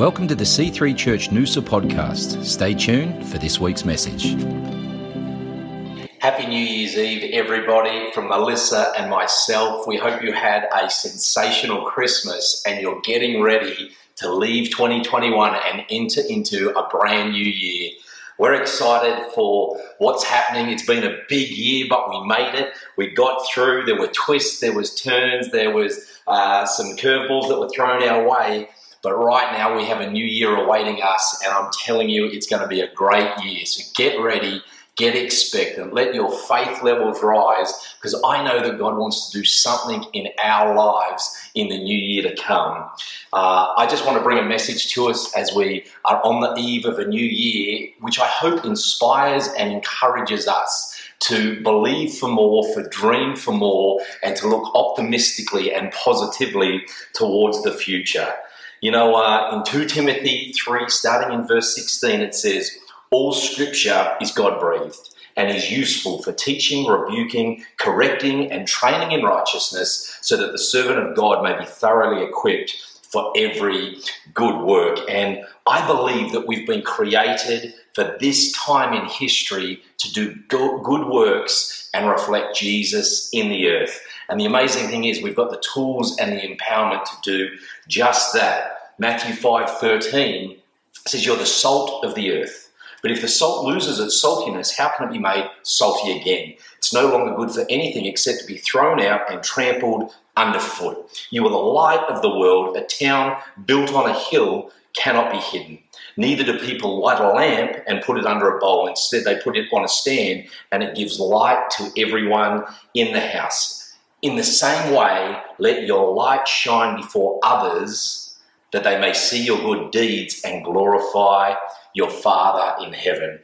Welcome to the C3 Church Noosa podcast. Stay tuned for this week's message. Happy New Year's Eve, everybody, from Melissa and myself. We hope you had a sensational Christmas and you're getting ready to leave 2021 and enter into a brand new year. We're excited for what's happening. It's been a big year, but we made it. We got through. There were twists, there was turns, there was uh, some curveballs that were thrown our way. But right now we have a new year awaiting us, and I'm telling you, it's going to be a great year. So get ready, get expectant, let your faith levels rise, because I know that God wants to do something in our lives in the new year to come. Uh, I just want to bring a message to us as we are on the eve of a new year, which I hope inspires and encourages us to believe for more, for dream for more, and to look optimistically and positively towards the future. You know, uh, in 2 Timothy 3, starting in verse 16, it says, All scripture is God breathed and is useful for teaching, rebuking, correcting, and training in righteousness, so that the servant of God may be thoroughly equipped for every good work. And I believe that we've been created for this time in history to do good works and reflect Jesus in the earth. And the amazing thing is, we've got the tools and the empowerment to do just that. Matthew 5 13 says, You're the salt of the earth. But if the salt loses its saltiness, how can it be made salty again? It's no longer good for anything except to be thrown out and trampled underfoot. You are the light of the world. A town built on a hill cannot be hidden. Neither do people light a lamp and put it under a bowl. Instead, they put it on a stand and it gives light to everyone in the house. In the same way, let your light shine before others that they may see your good deeds and glorify your Father in heaven.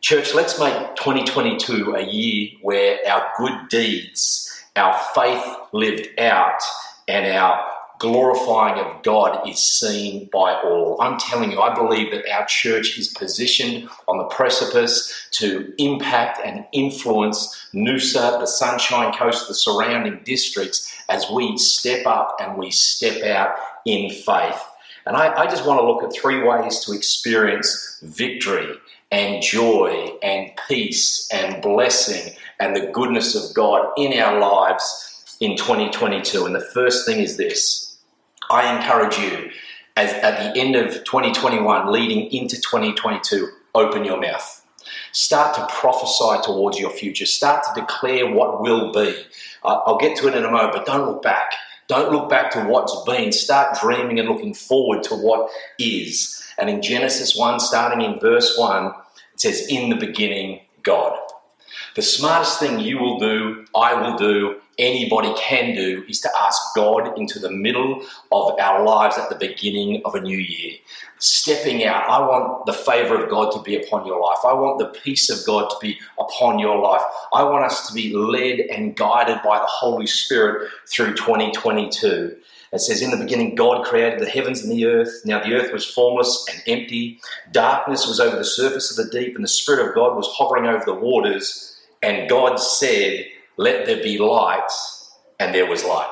Church, let's make 2022 a year where our good deeds, our faith lived out, and our glorifying of God is seen by all. I'm telling you, I believe that our church is positioned on the precipice to impact and influence Noosa, the Sunshine Coast, the surrounding districts as we step up and we step out in faith. And I, I just want to look at three ways to experience victory and joy and peace and blessing and the goodness of God in our lives in 2022. And the first thing is this I encourage you, as at the end of 2021, leading into 2022, open your mouth. Start to prophesy towards your future. Start to declare what will be. I'll get to it in a moment, but don't look back. Don't look back to what's been. Start dreaming and looking forward to what is. And in Genesis 1, starting in verse 1, it says, In the beginning, God. The smartest thing you will do, I will do, anybody can do is to ask God into the middle of our lives at the beginning of a new year. Stepping out, I want the favor of God to be upon your life. I want the peace of God to be upon your life. I want us to be led and guided by the Holy Spirit through 2022. It says, In the beginning, God created the heavens and the earth. Now the earth was formless and empty. Darkness was over the surface of the deep, and the Spirit of God was hovering over the waters. And God said, let there be light, and there was light.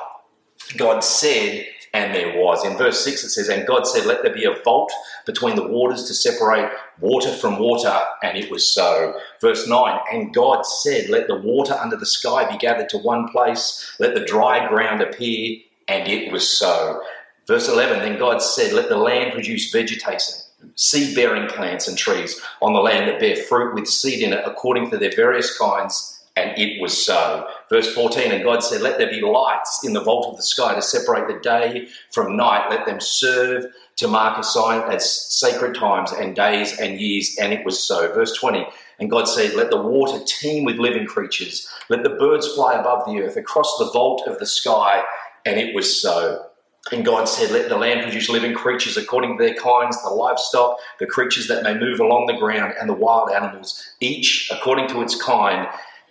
God said, and there was. In verse 6 it says, And God said, Let there be a vault between the waters to separate water from water, and it was so. Verse 9, And God said, Let the water under the sky be gathered to one place, let the dry ground appear, and it was so. Verse 11, Then God said, Let the land produce vegetation seed bearing plants and trees on the land that bear fruit with seed in it according to their various kinds and it was so. Verse 14, and God said, Let there be lights in the vault of the sky to separate the day from night. Let them serve to mark a sign as sacred times and days and years. And it was so. Verse 20, and God said, Let the water teem with living creatures. Let the birds fly above the earth across the vault of the sky. And it was so. And God said, Let the land produce living creatures according to their kinds, the livestock, the creatures that may move along the ground, and the wild animals, each according to its kind.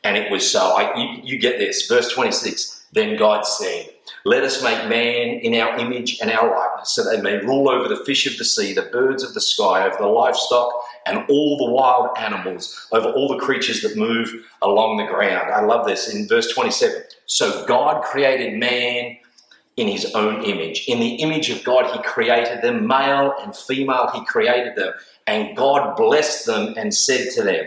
And it was so. I, you, you get this. Verse 26 Then God said, Let us make man in our image and our likeness, so they may rule over the fish of the sea, the birds of the sky, over the livestock, and all the wild animals, over all the creatures that move along the ground. I love this in verse 27. So God created man in his own image. In the image of God, he created them, male and female, he created them. And God blessed them and said to them,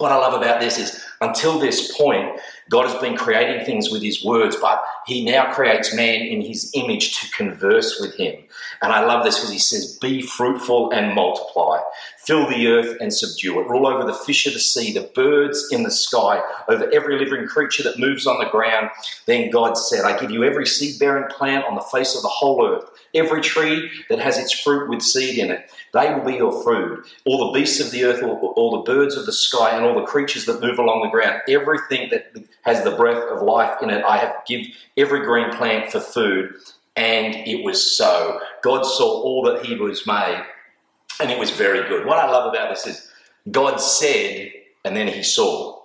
What I love about this is until this point, God has been creating things with his words, but he now creates man in his image to converse with him. And I love this because he says, Be fruitful and multiply, fill the earth and subdue it, rule over the fish of the sea, the birds in the sky, over every living creature that moves on the ground. Then God said, I give you every seed bearing plant on the face of the whole earth, every tree that has its fruit with seed in it. They will be your food. All the beasts of the earth, all, the birds of the sky, and all the creatures that move along the ground, everything that has the breath of life in it, I have give every green plant for food. And it was so. God saw all that He was made, and it was very good. What I love about this is God said, and then He saw.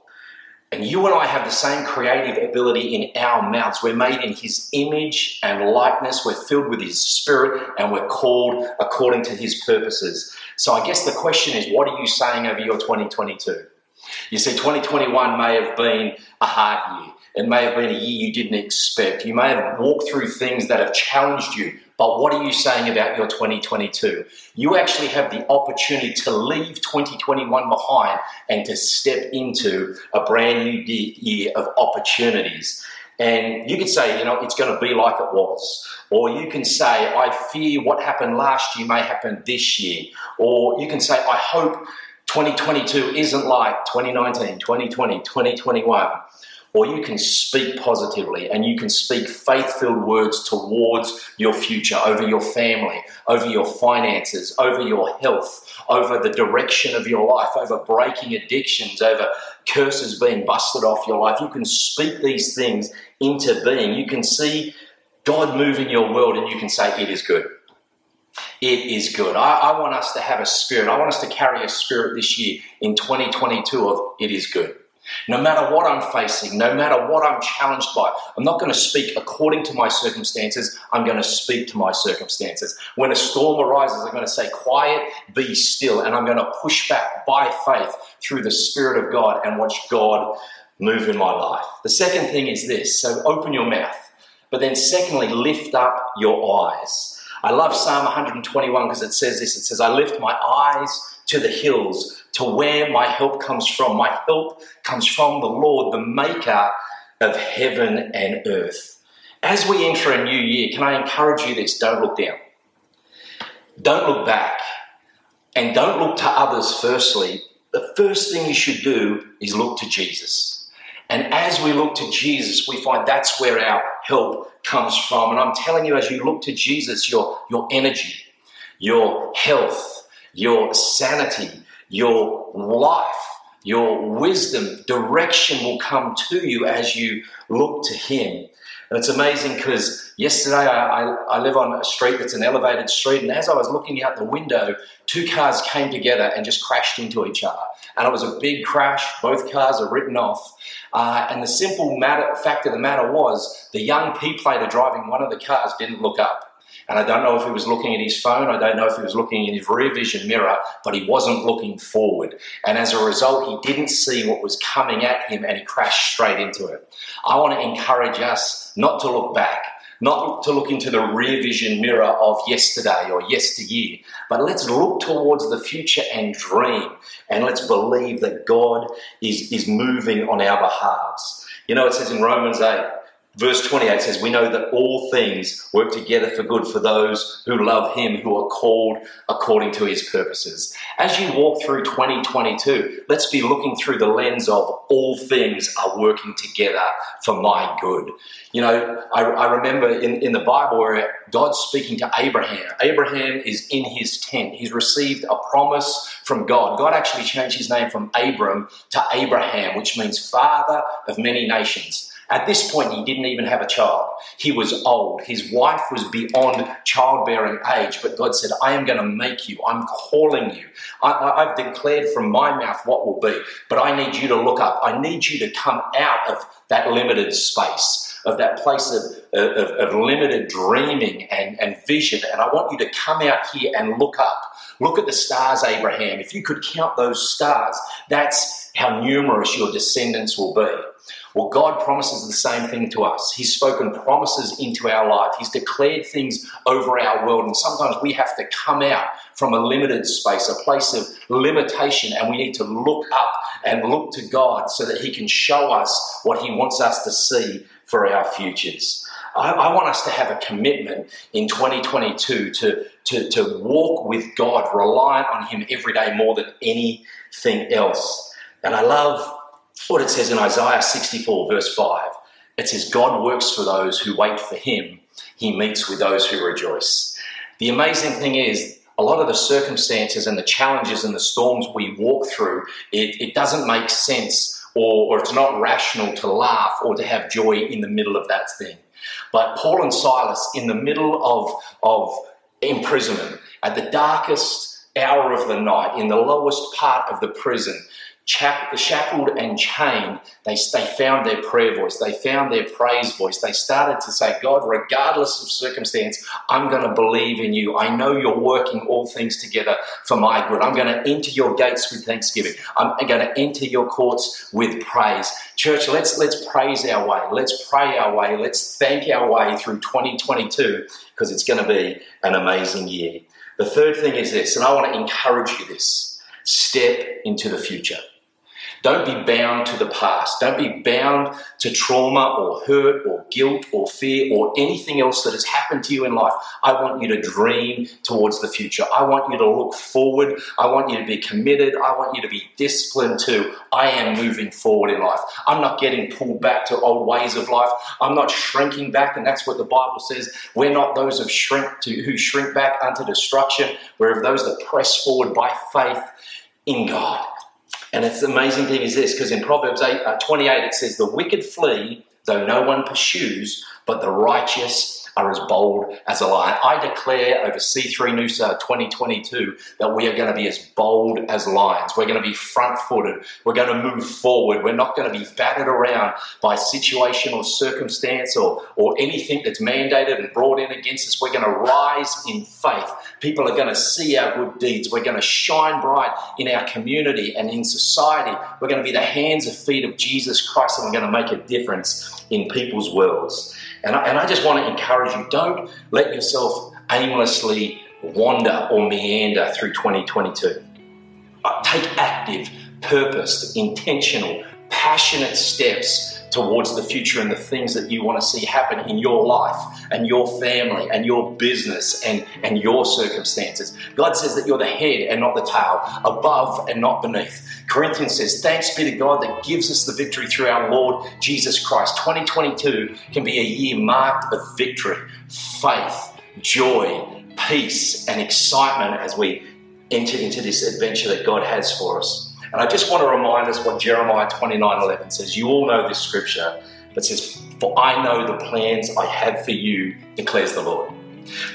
And you and I have the same creative ability in our mouths. We're made in His image and likeness. We're filled with His Spirit and we're called according to His purposes. So I guess the question is what are you saying over your 2022? You see, 2021 may have been a hard year. It may have been a year you didn't expect. You may have walked through things that have challenged you. But what are you saying about your 2022? You actually have the opportunity to leave 2021 behind and to step into a brand new year of opportunities. And you could say, you know, it's going to be like it was. Or you can say, I fear what happened last year may happen this year. Or you can say, I hope 2022 isn't like 2019, 2020, 2021. Or you can speak positively and you can speak faith filled words towards your future, over your family, over your finances, over your health, over the direction of your life, over breaking addictions, over curses being busted off your life. You can speak these things into being. You can see God moving your world and you can say, It is good. It is good. I, I, want us to have a spirit. I want us to carry a spirit this year in 2022 of it is good. No matter what I'm facing, no matter what I'm challenged by, I'm not going to speak according to my circumstances. I'm going to speak to my circumstances. When a storm arises, I'm going to say, Quiet, be still. And I'm going to push back by faith through the Spirit of God and watch God move in my life. The second thing is this so open your mouth. But then, secondly, lift up your eyes. I love Psalm 121 because it says this it says, I lift my eyes to the hills, to where my help comes from. My help comes from the Lord, the maker of heaven and earth. As we enter a new year, can I encourage you this? Don't look down. Don't look back. And don't look to others firstly. The first thing you should do is look to Jesus. And as we look to Jesus, we find that's where our help comes from. And I'm telling you, as you look to Jesus, your, your energy, your health, your sanity, your life, your wisdom, direction will come to you as you look to Him. And it's amazing because yesterday I, I, I, live on a street that's an elevated street, and as I was looking out the window, two cars came together and just crashed into each other. And it was a big crash. Both cars are written off. Uh, and the simple matter, fact of the matter was the young P plater driving one of the cars didn't look up. And I don't know if he was looking at his phone, I don't know if he was looking in his rear vision mirror, but he wasn't looking forward. And as a result, he didn't see what was coming at him and he crashed straight into it. I want to encourage us not to look back, not to look into the rear vision mirror of yesterday or yesteryear, but let's look towards the future and dream. And let's believe that God is, is moving on our behalves. You know, it says in Romans 8, Verse 28 says, We know that all things work together for good for those who love Him, who are called according to His purposes. As you walk through 2022, let's be looking through the lens of all things are working together for my good. You know, I, I remember in, in the Bible where God's speaking to Abraham. Abraham is in his tent. He's received a promise from God. God actually changed his name from Abram to Abraham, which means father of many nations. At this point, he didn't even have a child. He was old. His wife was beyond childbearing age, but God said, I am going to make you. I'm calling you. I, have declared from my mouth what will be, but I need you to look up. I need you to come out of that limited space, of that place of, of, of limited dreaming and, and vision. And I want you to come out here and look up Look at the stars, Abraham. If you could count those stars, that's how numerous your descendants will be. Well, God promises the same thing to us. He's spoken promises into our life. He's declared things over our world. And sometimes we have to come out from a limited space, a place of limitation, and we need to look up and look to God so that He can show us what He wants us to see for our futures. I, I want us to have a commitment in 2022 to, to, to walk with God, reliant on Him every day more than anything else. And I love what it says in Isaiah 64, verse 5. It says, God works for those who wait for him, he meets with those who rejoice. The amazing thing is, a lot of the circumstances and the challenges and the storms we walk through, it, it doesn't make sense or, or it's not rational to laugh or to have joy in the middle of that thing. But Paul and Silas, in the middle of, of imprisonment, at the darkest hour of the night, in the lowest part of the prison, shackled and chained, they, they found their prayer voice. They found their praise voice. They started to say, God, regardless of circumstance, I'm going to believe in you. I know you're working all things together for my good. I'm going to enter your gates with thanksgiving. I'm going to enter your courts with praise. Church, let's, let's praise our way. Let's pray our way. Let's thank our way through 2022 because it's going to be an amazing year. The third thing is this, and I want to encourage you this step into the future. Don't be bound to the past. Don't be bound to trauma or hurt or guilt or fear or anything else that has happened to you in life. I want you to dream towards the future. I want you to look forward. I want you to be committed. I want you to be disciplined to, I am moving forward in life. I'm not getting pulled back to old ways of life. I'm not shrinking back. And that's what the Bible says. We're not those of shrink to, who shrink back unto destruction. We're of those that press forward by faith in God. And it's the amazing thing is this, because in Proverbs 8, uh, 28 it says, The wicked flee, though no one pursues, but the righteous are as bold as a lion. I declare over C3 Noosa 2022 that we are going to be as bold as lions. We're going to be front footed. We're going to move forward. We're not going to be battered around by situation or circumstance or, or anything that's mandated and brought in against us. We're going to rise in faith. People are going to see our good deeds. We're going to shine bright in our community and in society. We're going to be the hands and feet of Jesus Christ and we're going to make a difference in people's worlds. And I, and I just want to encourage you don't let yourself aimlessly wander or meander through 2022. Uh, take active, purposed, intentional, passionate steps towards the future and the things that you want to see happen in your life and your family and your business and, and your circumstances. God says that you're the head and not the tail, above and not beneath. Corinthians says, Thanks be to God that gives us the victory through our Lord Jesus Christ. 2022 can be a year marked of victory, faith, joy, peace, and excitement as we enter into this adventure that God has for us. And I just want to remind us what Jeremiah 29 11 says. You all know this scripture that says, For I know the plans I have for you, declares the Lord.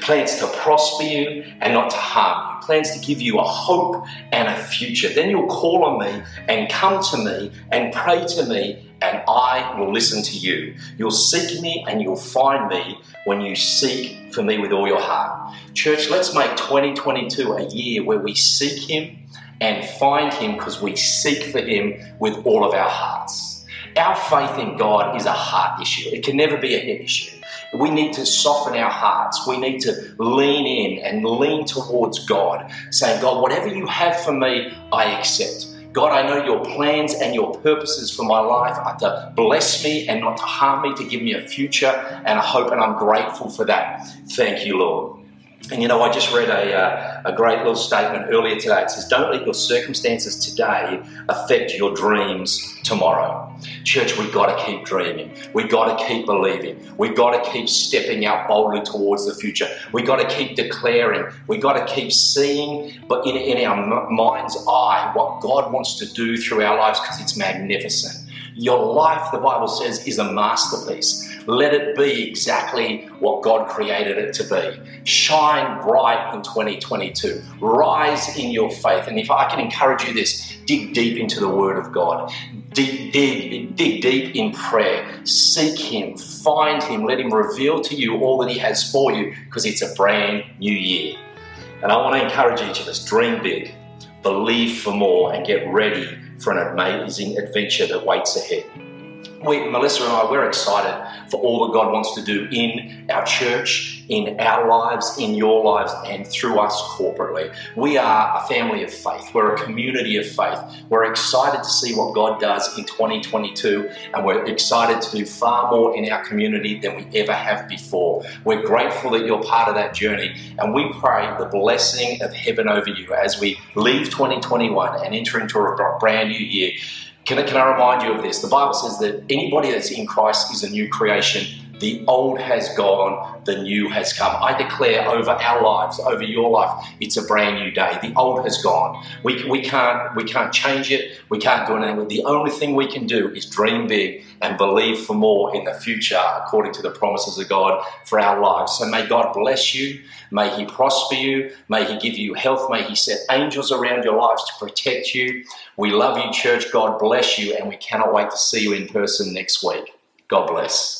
Plans to prosper you and not to harm you. Plans to give you a hope and a future. Then you'll call on me and come to me and pray to me, and I will listen to you. You'll seek me and you'll find me when you seek for me with all your heart. Church, let's make 2022 a year where we seek Him and find Him because we seek for Him with all of our hearts. Our faith in God is a heart issue, it can never be a head issue. We need to soften our hearts. We need to lean in and lean towards God, saying, God, whatever you have for me, I accept. God, I know your plans and your purposes for my life are to bless me and not to harm me, to give me a future and a hope, and I'm grateful for that. Thank you, Lord. And you know, I just read a, uh, a great little statement earlier today. It says, Don't let your circumstances today affect your dreams tomorrow. Church, we've got to keep dreaming. We've got to keep believing. We've got to keep stepping out boldly towards the future. We've got to keep declaring. We've got to keep seeing, but in, in our mind's eye, what God wants to do through our lives because it's magnificent. Your life, the Bible says, is a masterpiece. Let it be exactly what God created it to be. Shine bright in 2022. Rise in your faith. And if I can encourage you this, dig deep into the Word of God. Dig, dig, dig deep in prayer. Seek Him. Find Him. Let Him reveal to you all that He has for you because it's a brand new year. And I want to encourage each of us dream big, believe for more, and get ready for an amazing adventure that waits ahead we, Melissa and I, we're excited for all that God wants to do in our church, in our lives, in your lives, and through us corporately. We are a family of faith. We're a community of faith. We're excited to see what God does in 2022, and we're excited to do far more in our community than we ever have before. We're grateful that you're part of that journey, and we pray the blessing of heaven over you as we leave 2021 and enter into a brand new year. Can I, can I remind you of this? The Bible says that anybody that's in Christ is a new creation. The old has gone, the new has come. I declare over our lives, over your life, it's a brand new day. The old has gone. We, we, can't, we can't change it. We can't do anything. The only thing we can do is dream big and believe for more in the future according to the promises of God for our lives. So may God bless you. May He prosper you. May He give you health. May He set angels around your lives to protect you. We love you, church. God bless you. And we cannot wait to see you in person next week. God bless.